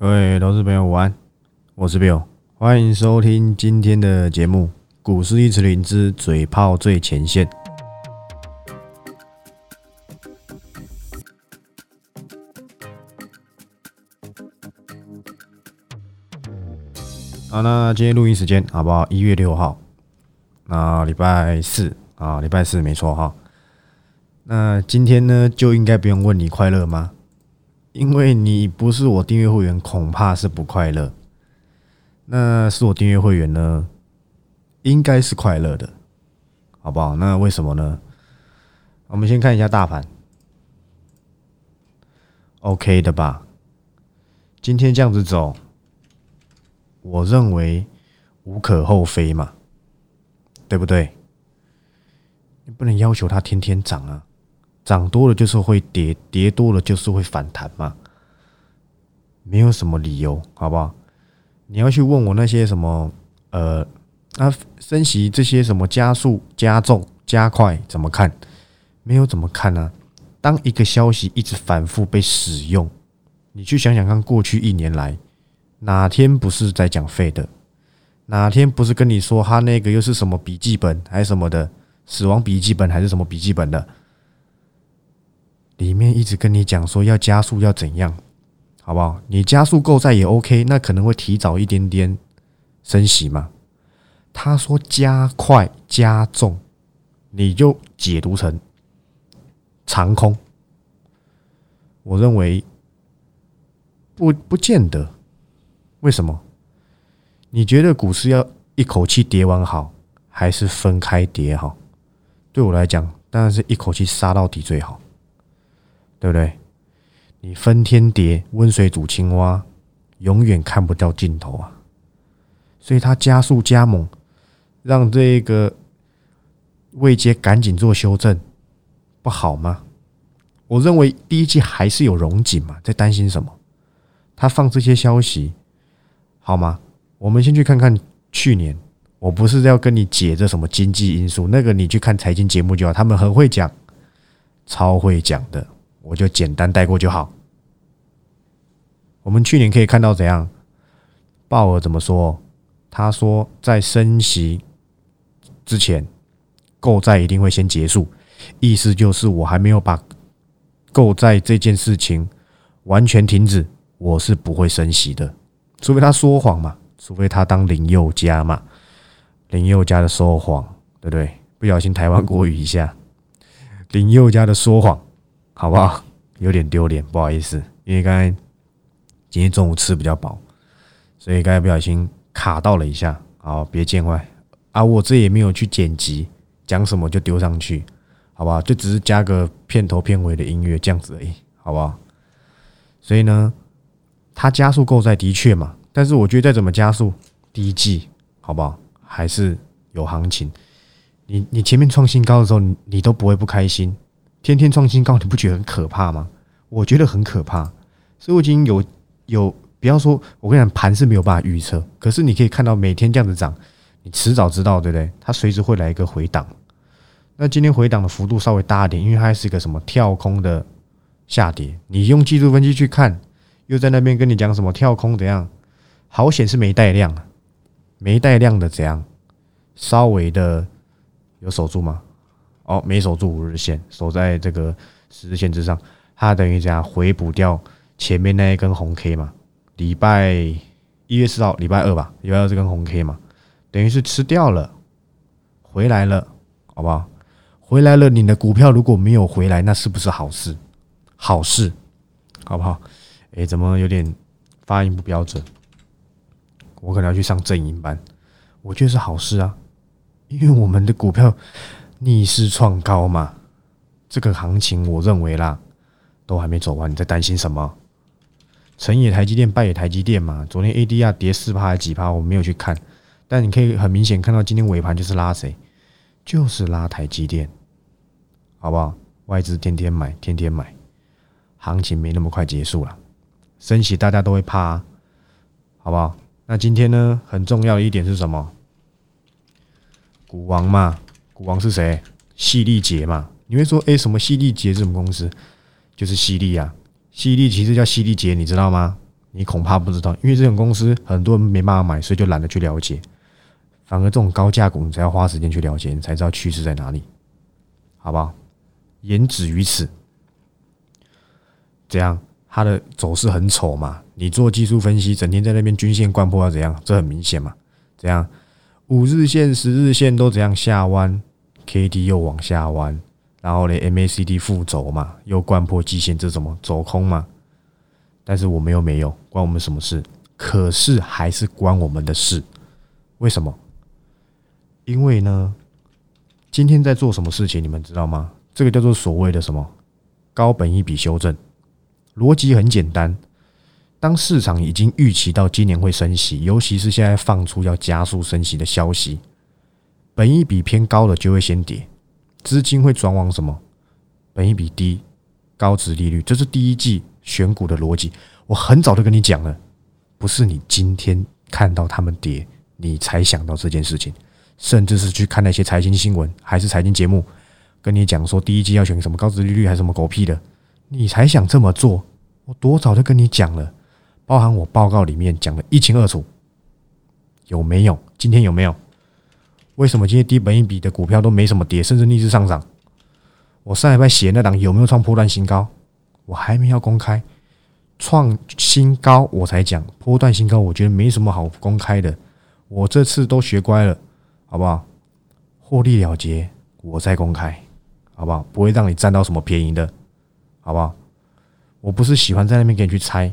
各位投资朋友午安，我是 Bill，欢迎收听今天的节目《股市一词灵之嘴炮最前线》。好，那今天录音时间好不好？一月六号，那礼拜四啊，礼拜四没错哈。那今天呢，就应该不用问你快乐吗？因为你不是我订阅会员，恐怕是不快乐。那是我订阅会员呢，应该是快乐的，好不好？那为什么呢？我们先看一下大盘，OK 的吧？今天这样子走。我认为无可厚非嘛，对不对？你不能要求它天天涨啊，涨多了就是会跌，跌多了就是会反弹嘛，没有什么理由，好不好？你要去问我那些什么呃，那升息这些什么加速、加重、加快怎么看？没有怎么看呢？当一个消息一直反复被使用，你去想想看，过去一年来。哪天不是在讲废的？哪天不是跟你说他那个又是什么笔记本还是什么的死亡笔记本还是什么笔记本的？里面一直跟你讲说要加速要怎样，好不好？你加速够在也 OK，那可能会提早一点点升息嘛。他说加快加重，你就解读成长空。我认为不不见得。为什么？你觉得股市要一口气跌完好，还是分开跌好？对我来讲，当然是一口气杀到底最好，对不对？你分天叠，温水煮青蛙，永远看不到尽头啊！所以他加速加猛，让这个未接赶紧做修正，不好吗？我认为第一季还是有融景嘛，在担心什么？他放这些消息。好吗？我们先去看看去年。我不是要跟你解这什么经济因素，那个你去看财经节目就好，他们很会讲，超会讲的，我就简单带过就好。我们去年可以看到怎样？鲍尔怎么说？他说在升息之前，购债一定会先结束，意思就是我还没有把购债这件事情完全停止，我是不会升息的。除非他说谎嘛，除非他当林宥嘉嘛，林宥嘉的说谎，对不对？不小心台湾国语一下，林宥嘉的说谎，好不好？有点丢脸，不好意思，因为刚才今天中午吃比较饱，所以刚才不小心卡到了一下，好，别见外啊！我这也没有去剪辑，讲什么就丢上去，好不好？就只是加个片头片尾的音乐这样子而已，好不好？所以呢。它加速够在的确嘛，但是我觉得再怎么加速，第一季好不好还是有行情。你你前面创新高的时候，你你都不会不开心。天天创新高，你不觉得很可怕吗？我觉得很可怕。所以我已经有有，不要说，我跟你讲，盘是没有办法预测，可是你可以看到每天这样子涨，你迟早知道，对不对？它随时会来一个回档。那今天回档的幅度稍微大一点，因为它是一个什么跳空的下跌。你用技术分析去看。又在那边跟你讲什么跳空怎样？好险是没带量啊，没带量的怎样？稍微的有守住吗？哦，没守住五日线，守在这个十日线之上，它等于怎样回补掉前面那一根红 K 嘛？礼拜一月四号，礼拜二吧，礼拜二这根红 K 嘛，等于是吃掉了，回来了，好不好？回来了，你的股票如果没有回来，那是不是好事？好事，好不好？哎，怎么有点发音不标准？我可能要去上正音班。我觉得是好事啊，因为我们的股票逆势创高嘛。这个行情我认为啦，都还没走完，你在担心什么？成也台积电，败也台积电嘛。昨天 ADR 跌四趴还是几趴，我没有去看。但你可以很明显看到，今天尾盘就是拉谁？就是拉台积电，好不好？外资天天买，天天买，行情没那么快结束了。升息大家都会怕，好不好？那今天呢？很重要的一点是什么？股王嘛，股王是谁？犀利杰嘛。你会说，哎，什么犀利杰这种公司？就是犀利啊，犀利其实叫犀利杰，你知道吗？你恐怕不知道，因为这种公司很多人没办法买，所以就懒得去了解。反而这种高价股，你才要花时间去了解，你才知道趋势在哪里，好不好？言止于此。这样，它的走势很丑嘛？你做技术分析，整天在那边均线贯破要怎样？这很明显嘛？怎样？五日线、十日线都怎样下弯？K D 又往下弯，然后呢 M A C D 负走嘛，又贯破季线，这怎么走空嘛？但是我们又没有，关我们什么事？可是还是关我们的事，为什么？因为呢，今天在做什么事情，你们知道吗？这个叫做所谓的什么高本一笔修正，逻辑很简单。当市场已经预期到今年会升息，尤其是现在放出要加速升息的消息，本一笔偏高的就会先跌，资金会转往什么？本一笔低、高值利率，这是第一季选股的逻辑。我很早就跟你讲了，不是你今天看到他们跌，你才想到这件事情。甚至是去看那些财经新闻，还是财经节目，跟你讲说第一季要选什么高值利率，还是什么狗屁的，你才想这么做。我多早就跟你讲了，包含我报告里面讲的一清二楚。有没有？今天有没有？为什么今天低本一笔的股票都没什么跌，甚至逆势上涨？我上礼拜写那档有没有创破断新高？我还没要公开，创新高我才讲破断新高，我觉得没什么好公开的。我这次都学乖了。好不好？获利了结，我再公开，好不好？不会让你占到什么便宜的，好不好？我不是喜欢在那边给你去猜，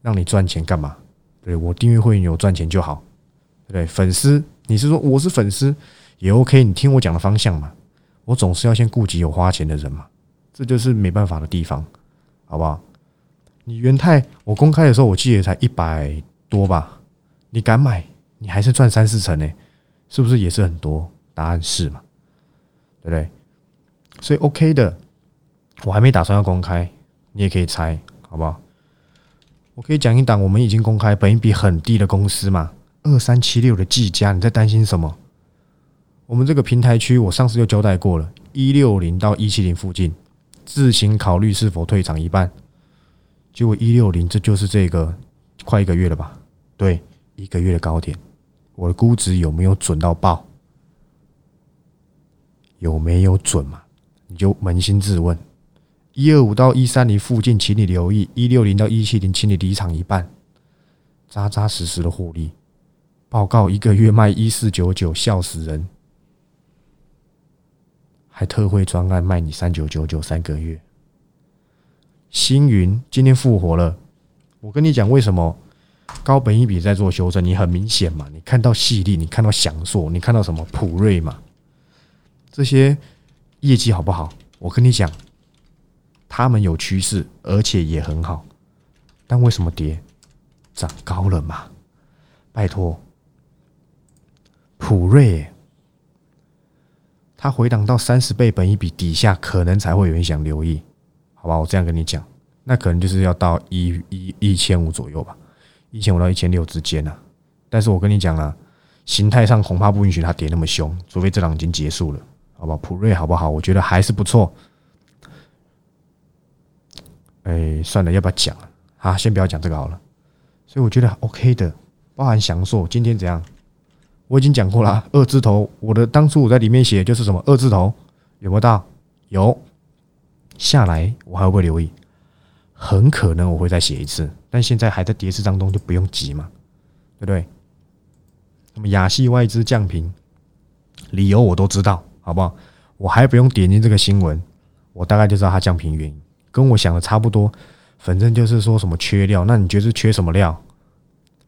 让你赚钱干嘛？对我订阅会员有赚钱就好，对不对？粉丝，你是说我是粉丝也 OK？你听我讲的方向嘛，我总是要先顾及有花钱的人嘛，这就是没办法的地方，好不好？你元泰我公开的时候，我记得才一百多吧，你敢买，你还是赚三四成呢。是不是也是很多？答案是嘛，对不对？所以 OK 的，我还没打算要公开，你也可以猜，好不好？我可以讲一档我们已经公开，本一比很低的公司嘛，二三七六的技嘉，你在担心什么？我们这个平台区，我上次就交代过了，一六零到一七零附近，自行考虑是否退场一半。结果一六零，这就是这个快一个月了吧？对，一个月的高点。我的估值有没有准到爆？有没有准嘛？你就扪心自问：一二五到一三零附近，请你留意；一六零到一七零，请你离场一半，扎扎实实的获利。报告一个月卖一四九九，笑死人！还特惠专案卖你三九九九三个月。星云今天复活了，我跟你讲为什么？高本一笔在做修正，你很明显嘛？你看到细粒，你看到祥硕，你看到什么普瑞嘛？这些业绩好不好？我跟你讲，他们有趋势，而且也很好。但为什么跌？涨高了嘛？拜托，普瑞，它回档到三十倍本一笔底下，可能才会有人想留意，好吧？我这样跟你讲，那可能就是要到一一一千五左右吧。一千五到一千六之间呢，但是我跟你讲了，形态上恐怕不允许它跌那么凶，除非这档已经结束了，好吧？普瑞好不好？我觉得还是不错。哎，算了，要不要讲了？好，先不要讲这个好了。所以我觉得 OK 的，包含祥硕今天怎样？我已经讲过了，二字头，我的当初我在里面写就是什么二字头，有没有到？有，下来我还会不会留意？很可能我会再写一次。但现在还在跌势当中，就不用急嘛，对不对？那么亚细外资降频，理由我都知道，好不好？我还不用点进这个新闻，我大概就知道它降频原因，跟我想的差不多。反正就是说什么缺料，那你觉得是缺什么料？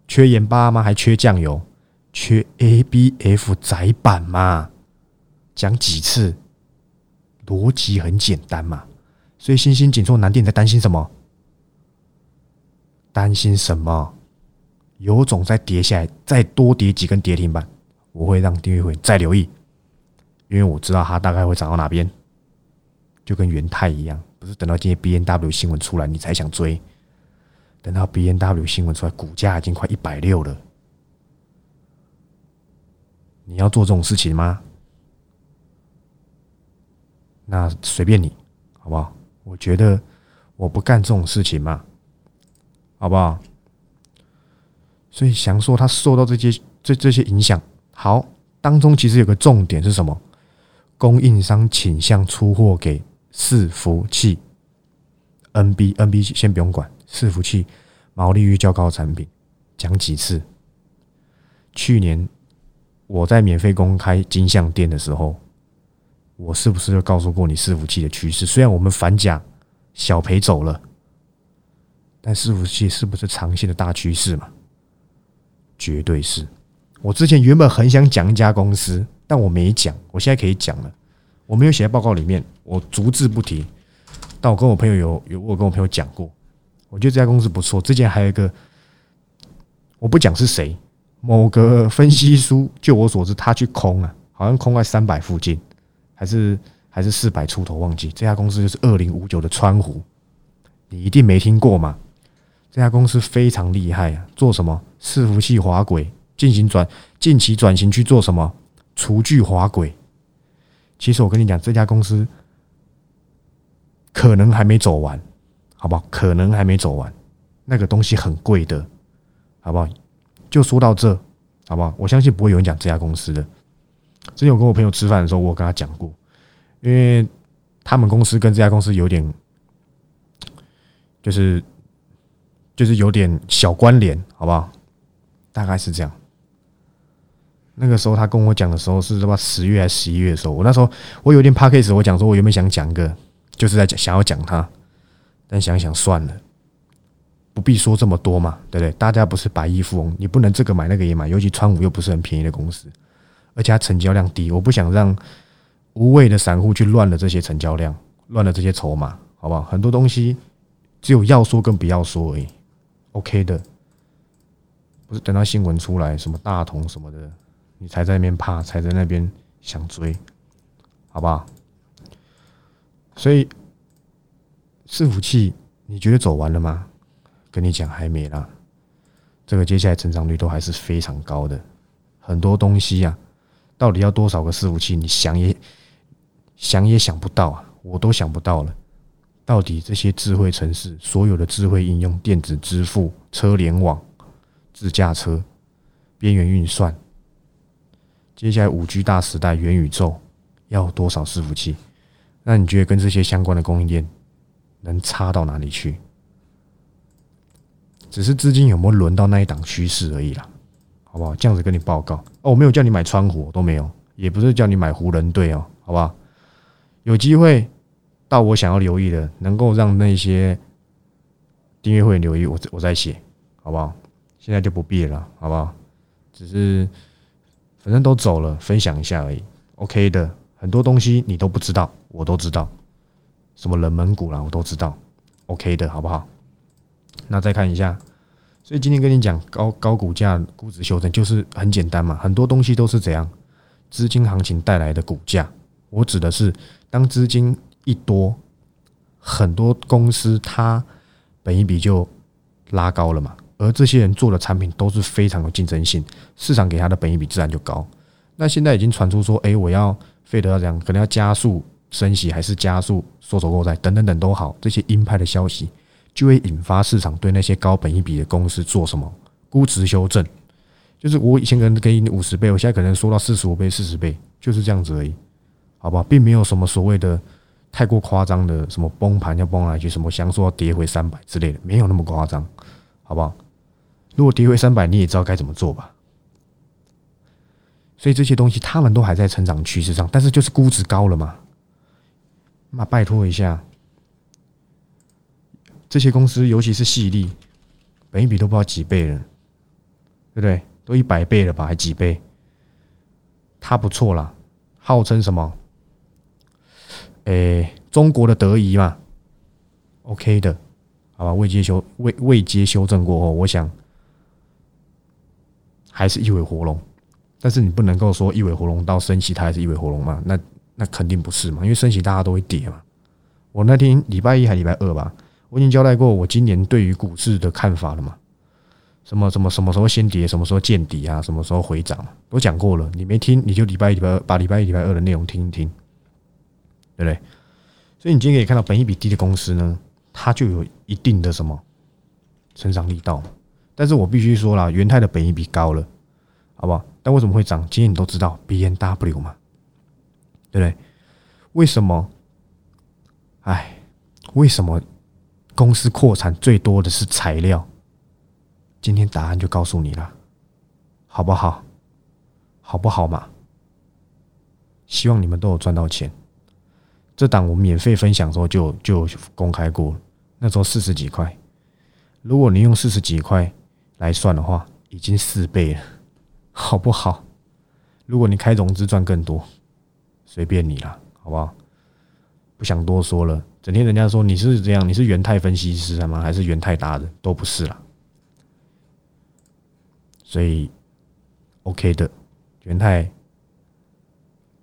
缺盐巴吗？还缺酱油？缺 ABF 窄板嘛？讲几次？逻辑很简单嘛。所以新兴紧缩难点，你在担心什么？担心什么？有种再跌下来，再多跌几根跌停板，我会让订阅会再留意，因为我知道它大概会涨到哪边，就跟元泰一样，不是等到今天 B N W 新闻出来你才想追，等到 B N W 新闻出来，股价已经快一百六了，你要做这种事情吗？那随便你，好不好？我觉得我不干这种事情嘛。好不好？所以想说他受到这些这这些影响，好，当中其实有个重点是什么？供应商倾向出货给伺服器，NB NB 先不用管，伺服器毛利率较高的产品，讲几次？去年我在免费公开金项店的时候，我是不是就告诉过你伺服器的趋势？虽然我们反甲小赔走了，但伺服器是不是长线的大趋势嘛？绝对是。我之前原本很想讲一家公司，但我没讲，我现在可以讲了。我没有写在报告里面，我逐字不提。但我跟我朋友有有我跟我朋友讲过，我觉得这家公司不错。之前还有一个，我不讲是谁。某个分析书，就我所知，他去空啊，好像空在三百附近，还是还是四百出头，忘记。这家公司就是二零五九的川湖，你一定没听过嘛？这家公司非常厉害啊，做什么伺服器滑轨进行转，近期转型去做什么厨具滑轨。其实我跟你讲，这家公司可能还没走完，好不好？可能还没走完，那个东西很贵的，好不好？就说到这，好不好？我相信不会有人讲这家公司的。之前我跟我朋友吃饭的时候，我跟他讲过，因为他们公司跟这家公司有点，就是就是有点小关联，好不好？大概是这样。那个时候他跟我讲的时候是什么？十月还是十一月的时候？我那时候我有点 p a c k a g e 我讲说我原本想讲个，就是在想要讲他，但想想算了。不必说这么多嘛，对不对？大家不是百亿富翁，你不能这个买那个也买。尤其川股又不是很便宜的公司，而且它成交量低，我不想让无谓的散户去乱了这些成交量，乱了这些筹码，好不好？很多东西只有要说跟不要说而已。OK 的，不是等到新闻出来什么大同什么的，你才在那边怕，才在那边想追，好不好？所以伺服器，你觉得走完了吗？跟你讲还没啦，这个接下来成长率都还是非常高的。很多东西啊，到底要多少个伺服器？你想也想也想不到啊，我都想不到了。到底这些智慧城市、所有的智慧应用、电子支付、车联网、自驾车、边缘运算，接下来五 G 大时代、元宇宙，要多少伺服器？那你觉得跟这些相关的供应链能差到哪里去？只是资金有没有轮到那一档趋势而已啦，好不好？这样子跟你报告哦，我没有叫你买川湖都没有，也不是叫你买湖人队哦，好不好？有机会到我想要留意的，能够让那些订阅会员留意，我我再写，好不好？现在就不必了，好不好？只是反正都走了，分享一下而已，OK 的。很多东西你都不知道，我都知道，什么冷门股啦，我都知道，OK 的，好不好？那再看一下，所以今天跟你讲高高股价估值修正，就是很简单嘛，很多东西都是怎样资金行情带来的股价。我指的是，当资金一多，很多公司它本一比就拉高了嘛，而这些人做的产品都是非常有竞争性，市场给他的本一比自然就高。那现在已经传出说，哎，我要费德要这样，可能要加速升息，还是加速缩手购债，等等等都好，这些鹰派的消息。就会引发市场对那些高本一比的公司做什么估值修正，就是我以前可能给你五十倍，我现在可能说到四十五倍、四十倍，就是这样子而已，好吧，并没有什么所谓的太过夸张的什么崩盘要崩来去，什么想说要跌回三百之类的，没有那么夸张，好不好？如果跌回三百，你也知道该怎么做吧。所以这些东西他们都还在成长趋势上，但是就是估值高了嘛，那拜托一下。这些公司，尤其是细粒，本一比都不知道几倍了，对不对？都一百倍了吧，还几倍？它不错啦，号称什么？诶，中国的德仪嘛，OK 的，好吧？未接修未未接修正过后，我想还是一尾活龙。但是你不能够说一尾活龙到升息，它还是一尾活龙嘛？那那肯定不是嘛，因为升息大家都会跌嘛。我那天礼拜一还礼拜二吧。我已经交代过我今年对于股市的看法了嘛？什么什么什么时候先跌，什么时候见底啊？什么时候回涨？都讲过了，你没听你就礼拜一、礼拜二把礼拜一、礼拜二的内容听一听，对不对？所以你今天可以看到，本一比低的公司呢，它就有一定的什么成长力道。但是我必须说了，元泰的本益比高了，好不好？但为什么会涨？今天你都知道 B N W 嘛，对不对？为什么？哎，为什么公司扩产最多的是材料？今天答案就告诉你了，好不好？好不好嘛？希望你们都有赚到钱。这档我免费分享的时候就就公开过，那时候四十几块。如果你用四十几块来算的话，已经四倍了，好不好？如果你开融资赚更多，随便你了，好不好？不想多说了。整天人家说你是这样，你是元泰分析师吗？还是元泰达人？都不是啦。所以 OK 的，元泰。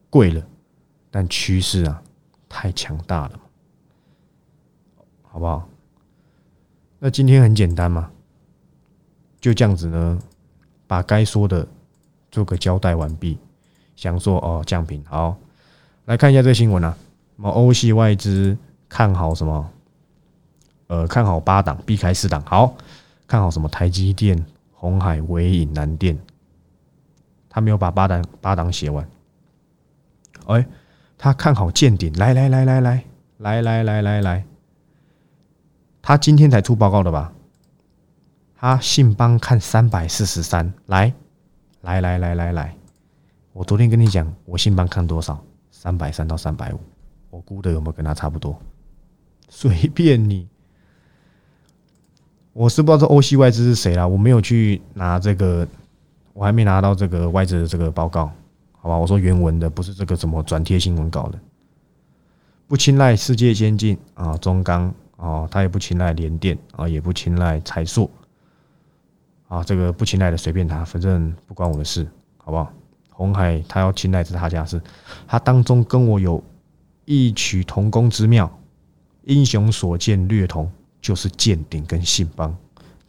贵了，但趋势啊太强大了，好不好？那今天很简单嘛，就这样子呢，把该说的做个交代完毕。想说哦，降频好，来看一下这个新闻啊。什么欧系外资看好什么？呃，看好八档，避开四档。好，看好什么？台积电、红海、微影、南电。他没有把八档八档写完。哎，他看好见顶，来来来来来来来来来来，他今天才出报告的吧？他信邦看三百四十三，来来来来来来，我昨天跟你讲，我信邦看多少？三百三到三百五，我估的有没有跟他差不多？随便你，我是不知道这欧系外资是谁啦，我没有去拿这个，我还没拿到这个外资的这个报告。好吧，我说原文的，不是这个什么转贴新闻稿的。不青睐世界先进啊，中钢啊，他也不青睐联电啊，也不青睐财硕啊，这个不青睐的随便他，反正不关我的事，好不好？红海他要青睐是他家事，他当中跟我有异曲同工之妙，英雄所见略同，就是见顶跟信邦。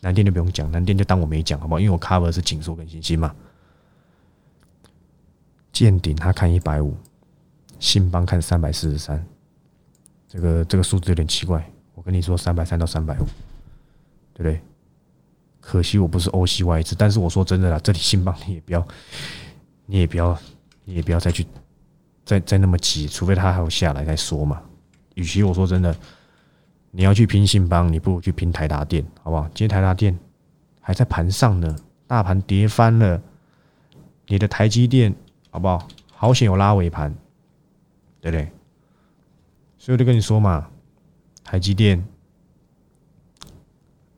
南电就不用讲，南电就当我没讲，好不好？因为我 cover 是紧缩跟信息嘛。见顶，他看一百五，信邦看三百四十三，这个这个数字有点奇怪。我跟你说，三百三到三百五，对不对？可惜我不是欧系外资，但是我说真的啦，这里信邦你也不要，你也不要，你也不要再去再再那么急，除非他还要下来再说嘛。与其我说真的，你要去拼信邦，你不如去拼台达电，好不好？今天台达电还在盘上呢，大盘跌翻了，你的台积电。好不好？好险有拉尾盘，对不对？所以我就跟你说嘛，台积电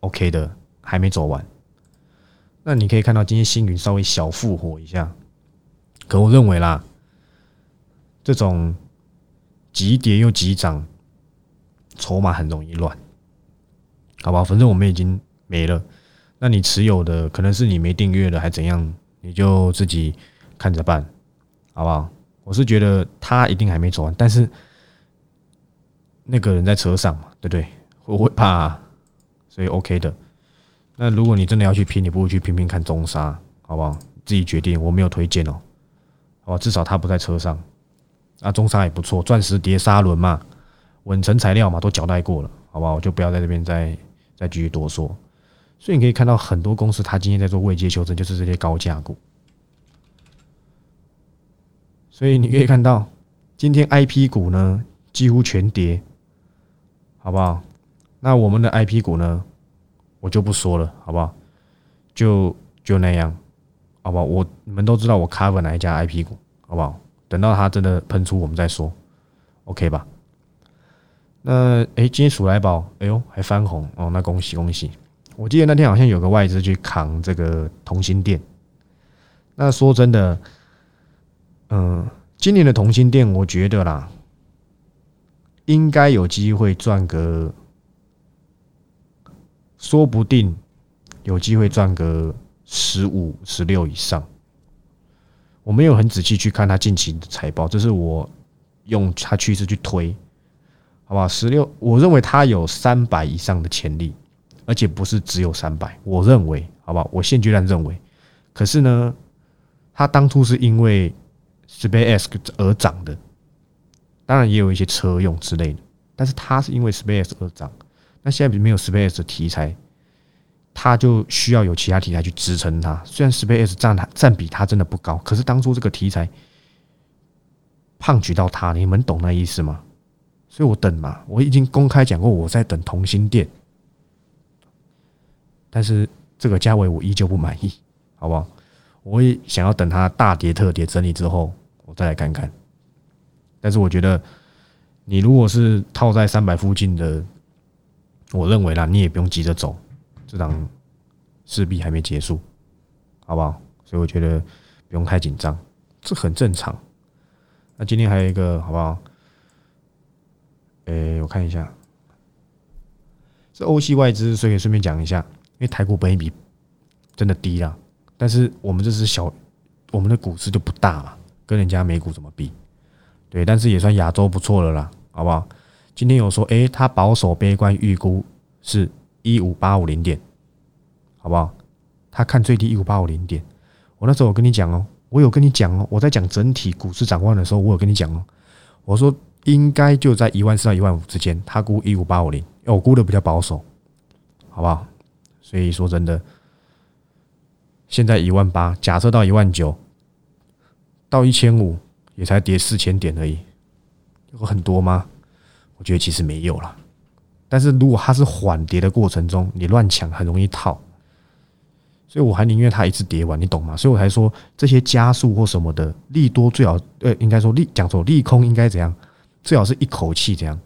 OK 的，还没走完。那你可以看到今天星云稍微小复活一下，可我认为啦，这种急跌又急涨，筹码很容易乱，好不好？反正我们已经没了。那你持有的可能是你没订阅的，还怎样？你就自己看着办。好不好？我是觉得他一定还没走完，但是那个人在车上嘛，对不对？我会怕，所以 OK 的。那如果你真的要去拼，你不如去拼拼看中沙，好不好？自己决定，我没有推荐哦。好吧，至少他不在车上。啊，中沙也不错，钻石碟砂轮嘛，稳成材料嘛，都交代过了，好不好？我就不要在这边再再继续多说。所以你可以看到很多公司，它今天在做未接修正，就是这些高价股。所以你可以看到，今天 I P 股呢几乎全跌，好不好？那我们的 I P 股呢，我就不说了，好不好？就就那样，好不好？我你们都知道我 cover 哪一家 I P 股，好不好？等到它真的喷出，我们再说，OK 吧？那哎，今天鼠来宝，哎呦，还翻红哦，那恭喜恭喜！我记得那天好像有个外资去扛这个同心店，那说真的。嗯，今年的同心店，我觉得啦，应该有机会赚个，说不定有机会赚个十五、十六以上。我没有很仔细去看它近期的财报，这是我用它趋势去推，好不好？十六，我认为它有三百以上的潜力，而且不是只有三百。我认为，好不好？我现阶段认为，可是呢，它当初是因为。Space 而涨的，当然也有一些车用之类的，但是它是因为 Space 而涨。那现在没有 Space 的题材，它就需要有其他题材去支撑它。虽然 Space 占它占比它真的不高，可是当初这个题材胖举到它，你们懂那意思吗？所以我等嘛，我已经公开讲过我在等同心店，但是这个价位我依旧不满意，好不好？我也想要等它大跌特跌整理之后，我再来看看。但是我觉得，你如果是套在三百附近的，我认为啦，你也不用急着走，这档势必还没结束，好不好？所以我觉得不用太紧张，这很正常。那今天还有一个，好不好？诶，我看一下，这欧系外资，所以顺便讲一下，因为台股本益比真的低啦，但是我们这是小，我们的股市就不大嘛，跟人家美股怎么比？对，但是也算亚洲不错了啦，好不好？今天有说，诶，他保守悲观预估是一五八五零点，好不好？他看最低一五八五零点，我那时候我跟你讲哦，我有跟你讲哦，我在讲整体股市展望的时候，我有跟你讲哦，我说应该就在一万四到一万五之间，他估一五八五零，我估的比较保守，好不好？所以说真的，现在一万八，假设到一万九，到一千五。也才跌四千点而已，有很多吗？我觉得其实没有了。但是如果它是缓跌的过程中，你乱抢很容易套，所以我还宁愿它一次跌完，你懂吗？所以我才说这些加速或什么的利多最好，呃，应该说利讲错，利空应该怎样？最好是一口气这样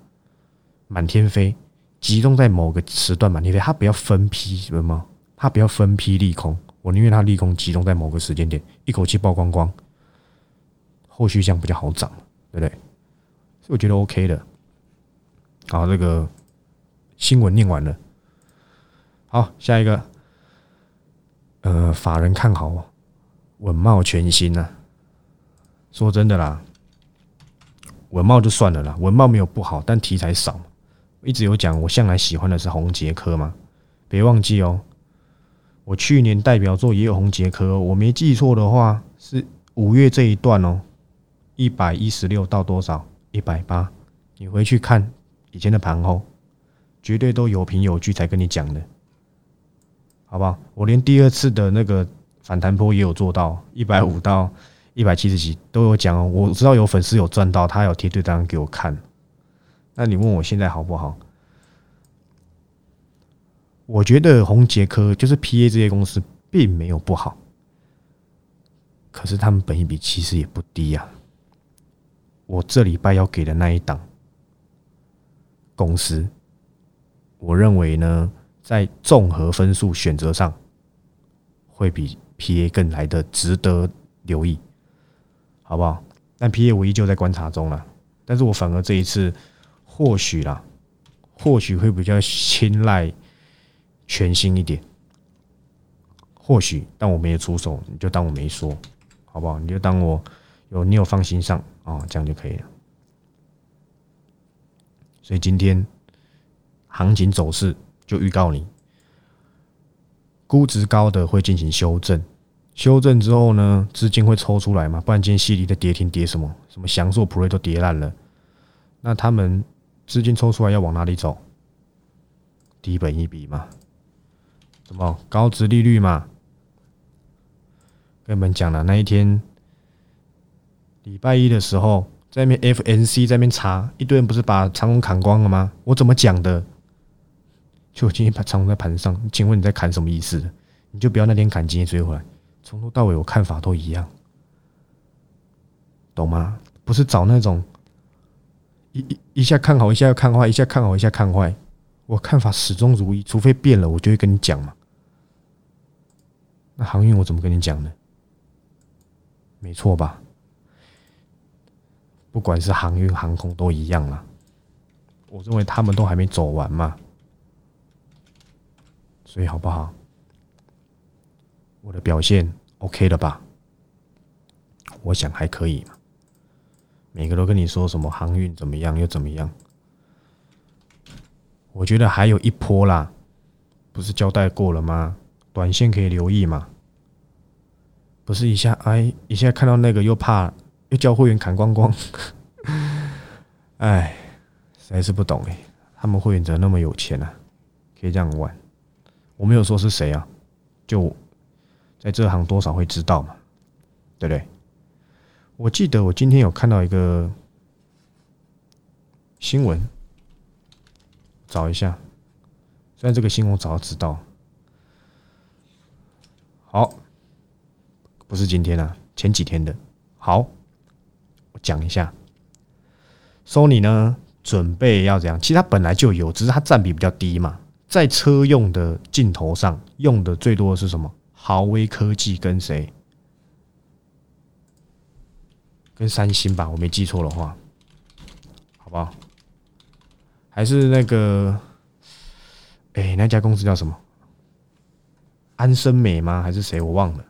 满天飞，集中在某个时段满天飞，它不要分批，什么？它不要分批利空，我宁愿它利空集中在某个时间点，一口气曝光光。后续这样比较好涨，对不对？所以我觉得 OK 的。好，这个新闻念完了。好，下一个，呃，法人看好稳茂全新呢。说真的啦，文茂就算了啦，文茂没有不好，但题材少。一直有讲，我向来喜欢的是红杰科嘛。别忘记哦，我去年代表作也有红杰科，我没记错的话是五月这一段哦。一百一十六到多少？一百八。你回去看以前的盘后，绝对都有凭有据才跟你讲的，好不好？我连第二次的那个反弹波也有做到，一百五到一百七十几都有讲哦。我知道有粉丝有赚到，他有贴对单给我看。那你问我现在好不好？我觉得红杰科就是 P A 这些公司并没有不好，可是他们本一比其实也不低呀。我这礼拜要给的那一档公司，我认为呢，在综合分数选择上，会比 PA 更来的值得留意，好不好？但 PA 我依旧在观察中了，但是我反而这一次或许啦，或许会比较青睐全新一点，或许，但我没有出手，你就当我没说，好不好？你就当我。有你有放心上哦，这样就可以了。所以今天行情走势就预告你，估值高的会进行修正，修正之后呢，资金会抽出来嘛？不然今天系里的跌停跌什么？什么祥硕、普瑞都跌烂了，那他们资金抽出来要往哪里走？低本一笔嘛？什么高值利率嘛？跟你们讲了那一天。礼拜一的时候，在那边 FNC 在那边查，一堆人不是把长虹砍光了吗？我怎么讲的？就今天把长虹在盘上，请问你在砍什么意思？你就不要那天砍，今天追回来。从头到尾我看法都一样，懂吗？不是找那种一一一下看好，一下又看坏，一下看好，一下看坏。我看法始终如一，除非变了，我就会跟你讲嘛。那航运我怎么跟你讲呢？没错吧？不管是航运、航空都一样了，我认为他们都还没走完嘛，所以好不好？我的表现 OK 了吧？我想还可以。每个都跟你说什么航运怎么样又怎么样，我觉得还有一波啦，不是交代过了吗？短线可以留意嘛？不是一下哎，一下看到那个又怕又。叫会员砍光光，哎，实在是不懂哎，他们会员怎么那么有钱啊？可以这样玩？我没有说是谁啊，就在这行多少会知道嘛，对不对？我记得我今天有看到一个新闻，找一下，虽然这个新闻我早就知道，好，不是今天啊，前几天的，好，我讲一下，Sony 呢准备要怎样？其实它本来就有，只是它占比比较低嘛。在车用的镜头上用的最多的是什么？豪威科技跟谁？跟三星吧，我没记错的话，好不好？还是那个，哎，那家公司叫什么？安森美吗？还是谁？我忘了。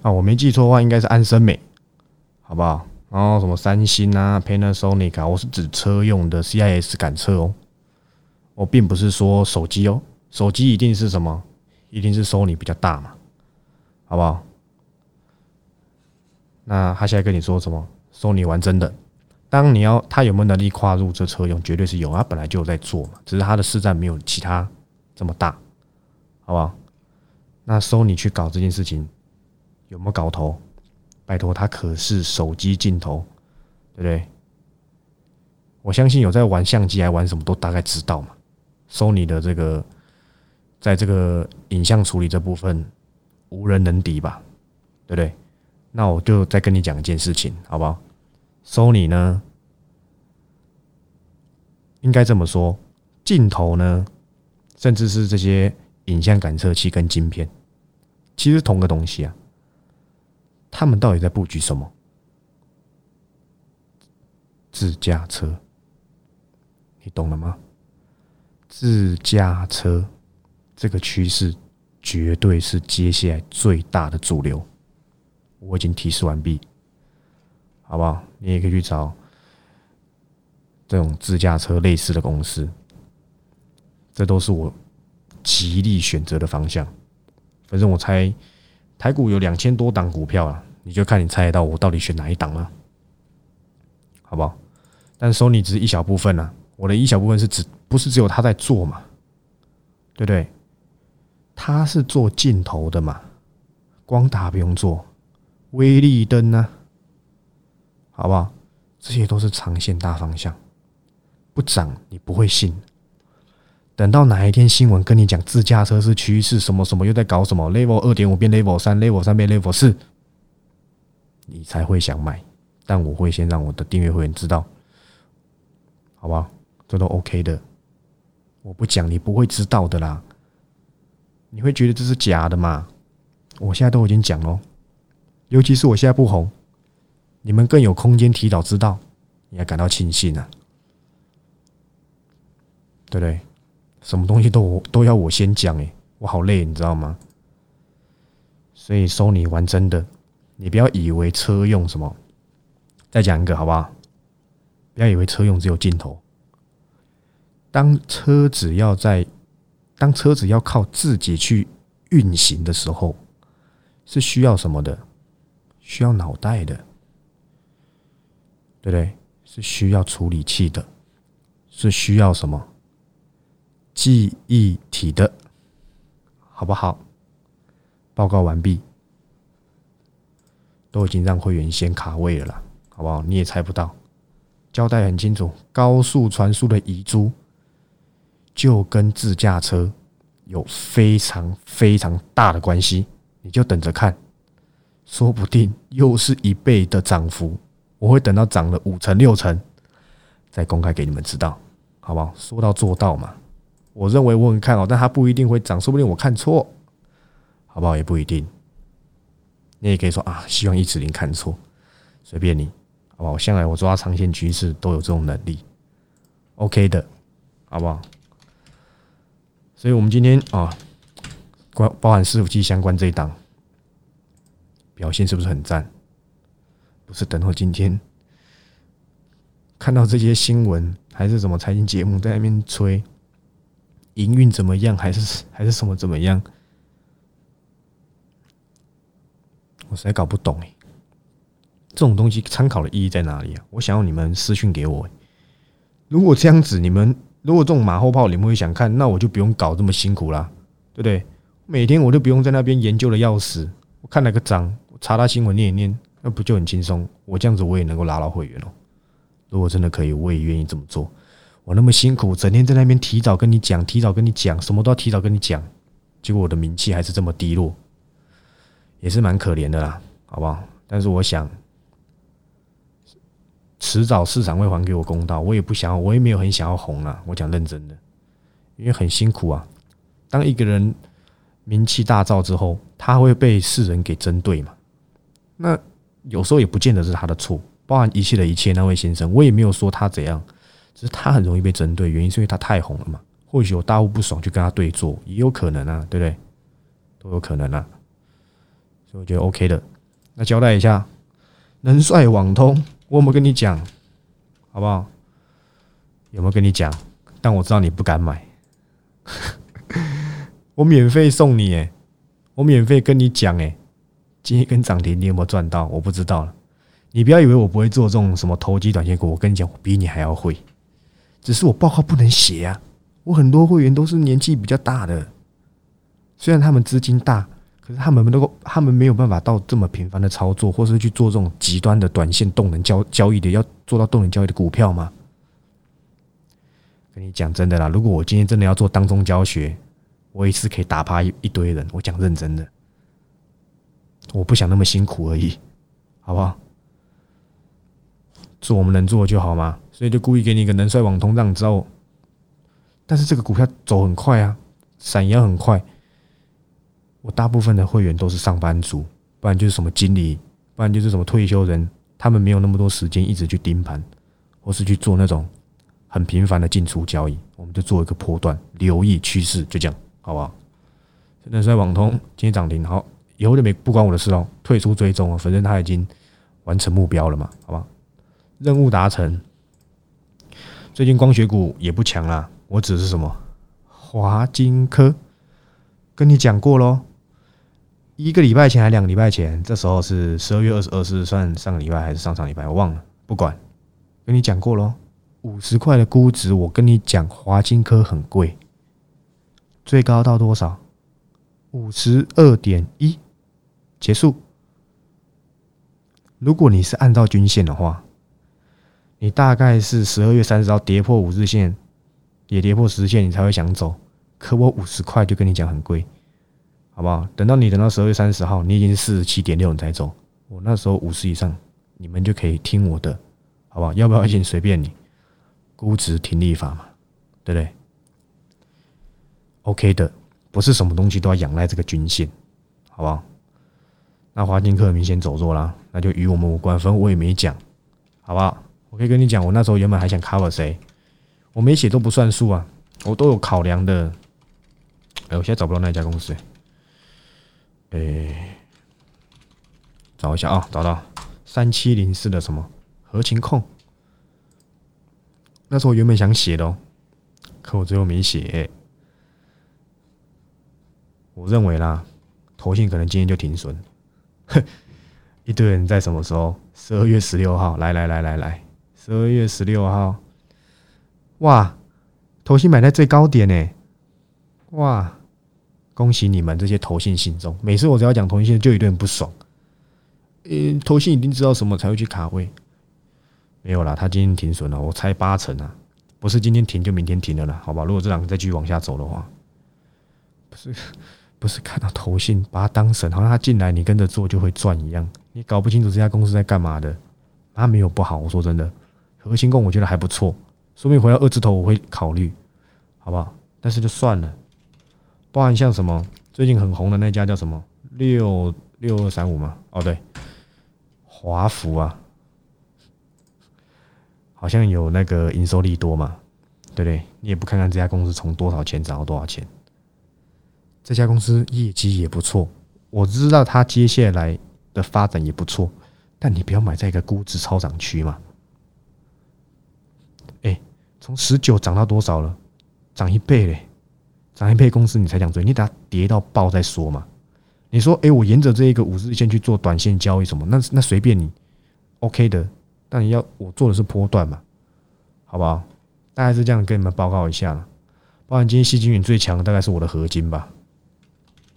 啊，我没记错的话，应该是安森美，好不好？然后什么三星啊，Panasonic 啊，我是指车用的 CIS 感测哦。我并不是说手机哦，手机一定是什么？一定是 Sony 比较大嘛，好不好？那他现在跟你说什么？Sony 玩真的？当你要他有没有能力跨入这车用，绝对是有，他本来就有在做嘛，只是他的市占没有其他这么大，好不好？那 Sony 去搞这件事情有没有搞头？拜托，他可是手机镜头，对不对？我相信有在玩相机还玩什么都大概知道嘛。Sony 的这个，在这个影像处理这部分无人能敌吧，对不对？那我就再跟你讲一件事情，好不好？Sony 呢，应该这么说，镜头呢，甚至是这些影像感测器跟晶片，其实同个东西啊。他们到底在布局什么？自驾车，你懂了吗？自驾车这个趋势绝对是接下来最大的主流。我已经提示完毕，好不好？你也可以去找这种自驾车类似的公司，这都是我极力选择的方向。反正我猜台股有两千多档股票啊，你就看你猜得到我到底选哪一档了，好不好？但收你只是一小部分啊，我的一小部分是指。不是只有他在做嘛，对不对？他是做镜头的嘛，光打不用做，微粒灯呢，好不好？这些都是长线大方向，不涨你不会信。等到哪一天新闻跟你讲自驾车是趋势，什么什么又在搞什么 level 二点五变 level 三，level 三变 level 四，你才会想买。但我会先让我的订阅会员知道，好不好？这都 OK 的。我不讲，你不会知道的啦。你会觉得这是假的嘛？我现在都已经讲喽，尤其是我现在不红，你们更有空间提早知道，你还感到庆幸呢，对不对？什么东西都我都要我先讲，诶，我好累，你知道吗？所以收你玩真的，你不要以为车用什么。再讲一个好不好？不要以为车用只有镜头。当车子要在，当车子要靠自己去运行的时候，是需要什么的？需要脑袋的，对不对？是需要处理器的，是需要什么？记忆体的，好不好？报告完毕，都已经让会员先卡位了啦，好不好？你也猜不到，交代很清楚，高速传输的遗珠。就跟自驾车有非常非常大的关系，你就等着看，说不定又是一倍的涨幅。我会等到涨了五成六成，再公开给你们知道，好不好？说到做到嘛。我认为我很看好，但它不一定会涨，说不定我看错，好不好？也不一定。你也可以说啊，希望一指零看错，随便你，好不好？我向来我抓长线趋势都有这种能力，OK 的，好不好？所以，我们今天啊，关包含伺服器相关这一档表现是不是很赞？不是等到今天看到这些新闻，还是什么财经节目在那边吹营运怎么样，还是还是什么怎么样？我实在搞不懂哎，这种东西参考的意义在哪里啊？我想要你们私讯给我。如果这样子，你们。如果这种马后炮你们会想看，那我就不用搞这么辛苦啦，对不对？每天我就不用在那边研究的要死，我看了个章，我查他新闻念一念，那不就很轻松？我这样子我也能够拉到会员哦。如果真的可以，我也愿意这么做。我那么辛苦，整天在那边提早跟你讲，提早跟你讲，什么都要提早跟你讲，结果我的名气还是这么低落，也是蛮可怜的啦，好不好？但是我想。迟早市场会还给我公道，我也不想，我也没有很想要红啊。我讲认真的，因为很辛苦啊。当一个人名气大噪之后，他会被世人给针对嘛？那有时候也不见得是他的错，包含一切的一切。那位先生，我也没有说他怎样，只是他很容易被针对，原因是因为他太红了嘛。或许有大户不爽就跟他对坐，也有可能啊，对不对？都有可能啊。所以我觉得 OK 的。那交代一下，能帅网通。我有没有跟你讲，好不好？有没有跟你讲？但我知道你不敢买，我免费送你诶，我免费跟你讲哎，今天跟涨停你有没有赚到？我不知道了。你不要以为我不会做这种什么投机短线股，我跟你讲，我比你还要会，只是我报告不能写啊。我很多会员都是年纪比较大的，虽然他们资金大。可是他们能够，他们没有办法到这么频繁的操作，或是去做这种极端的短线动能交交易的，要做到动能交易的股票吗？跟你讲真的啦，如果我今天真的要做当中教学，我一次可以打趴一一堆人。我讲认真的，我不想那么辛苦而已，好不好？做我们能做就好嘛，所以就故意给你一个能衰网通，让你知道。但是这个股票走很快啊，闪也很快。我大部分的会员都是上班族，不然就是什么经理，不然就是什么退休人，他们没有那么多时间一直去盯盘，或是去做那种很频繁的进出交易。我们就做一个波段，留意趋势，就这样，好不好？现在在网通今天涨停，好，以后就没不关我的事哦，退出追踪啊，反正他已经完成目标了嘛，好吧？任务达成。最近光学股也不强啦，我指的是什么？华金科，跟你讲过喽。一个礼拜前还两个礼拜前，这时候是十二月二十二，是算上个礼拜还是上上礼拜？我忘了，不管，跟你讲过喽。五十块的估值，我跟你讲，华金科很贵，最高到多少？五十二点一，结束。如果你是按照均线的话，你大概是十二月三十号跌破五日线，也跌破十日线，你才会想走。可我五十块就跟你讲很贵。好不好？等到你等到十二月三十号，你已经是四十七点六，你才走。我那时候五十以上，你们就可以听我的，好不好？要不要先随便你，估值停利法嘛，对不对？OK 的，不是什么东西都要仰赖这个均线，好不好？那华金科明显走弱啦，那就与我们无关，反正我也没讲，好不好？我可以跟你讲，我那时候原本还想 cover 谁，我没写都不算数啊，我都有考量的。哎，我现在找不到那家公司。哎，找一下啊，找到三七零四的什么合情控？那时候我原本想写的哦，可我最后没写。我认为啦，投信可能今天就停损。一堆人在什么时候？十二月十六号，来来来来来，十二月十六号，哇，投信买在最高点呢，哇！恭喜你们这些投信信众！每次我只要讲投信，就一堆人不爽。呃，投信一定知道什么才会去卡位？没有啦，他今天停损了，我猜八成啊，不是今天停就明天停了啦，好吧？如果这两个再继续往下走的话，不是 不是看到投信把它当神，好像他进来你跟着做就会赚一样，你搞不清楚这家公司在干嘛的。他没有不好，我说真的，核心供我觉得还不错，说明回到二字头我会考虑，好不好？但是就算了。包含像什么最近很红的那家叫什么六六二三五吗？哦，对，华福啊，好像有那个营收利多嘛，对不对？你也不看看这家公司从多少钱涨到多少钱？这家公司业绩也不错，我知道它接下来的发展也不错，但你不要买在一个估值超涨区嘛。哎，从十九涨到多少了？涨一倍嘞！涨一配公司你才想追，你等它跌到爆再说嘛。你说，哎，我沿着这一个五日线去做短线交易什么？那那随便你，OK 的。但你要我做的是波段嘛，好不好？大概是这样跟你们报告一下了。包含今天细金云最强的，大概是我的合金吧，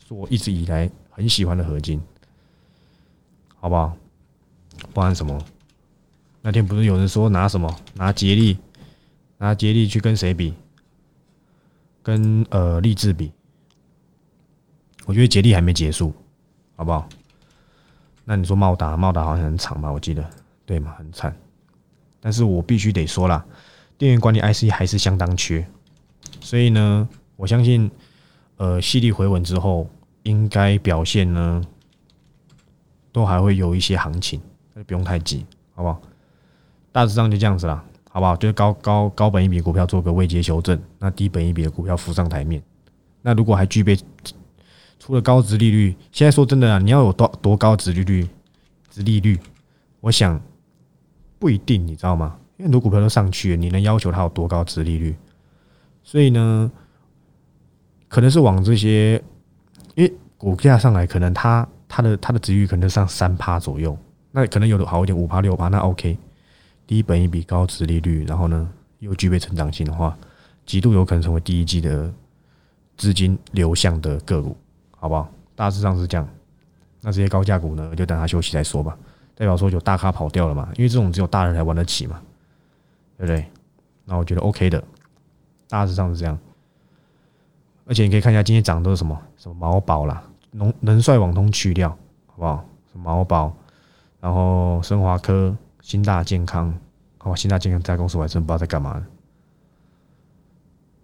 是我一直以来很喜欢的合金，好不好？包含什么？那天不是有人说拿什么拿杰力，拿杰力去跟谁比？跟呃励志比？我觉得杰力还没结束，好不好？那你说茂达，茂达好像很惨吧？我记得对吗？很惨。但是我必须得说啦，电源管理 IC 还是相当缺，所以呢，我相信，呃，细力回稳之后，应该表现呢，都还会有一些行情，那就不用太急，好不好？大致上就这样子啦，好不好？就是高高高本一笔股票做个未接修正，那低本一笔的股票浮上台面。那如果还具备除了高值利率，现在说真的啊，你要有多多高值利率，值利率，我想。不一定，你知道吗？因为很多股票都上去了，你能要求它有多高值利率？所以呢，可能是往这些，因为股价上来，可能它它的它的值率可能上三趴左右，那可能有的好一点五趴六趴，那 OK。低本一笔高值利率，然后呢又具备成长性的话，极度有可能成为第一季的资金流向的个股，好不好？大致上是这样。那这些高价股呢，就等它休息再说吧。代表说有大咖跑掉了嘛？因为这种只有大人才玩得起嘛，对不对？那我觉得 OK 的，大致上是这样。而且你可以看一下今天涨的都是什么什么毛宝啦，能能帅网通去掉，好不好？什么毛宝，然后升华科、新大健康，好吧？新大健康这家公司我还真不知道在干嘛。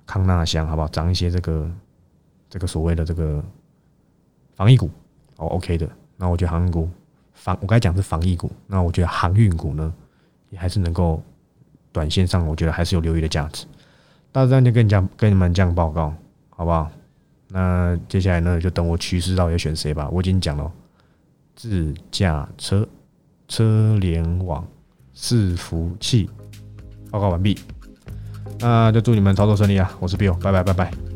康纳香，好不好？涨一些这个这个所谓的这个防疫股，哦 OK 的。那我觉得航运股。防我刚才讲是防疫股，那我觉得航运股呢，也还是能够短线上，我觉得还是有留意的价值。大致上就跟你讲，跟你们这样报告，好不好？那接下来呢，就等我趋势到底选谁吧。我已经讲了，自驾车、车联网、伺服器，报告完毕。那就祝你们操作顺利啊！我是 Bill，拜拜拜拜。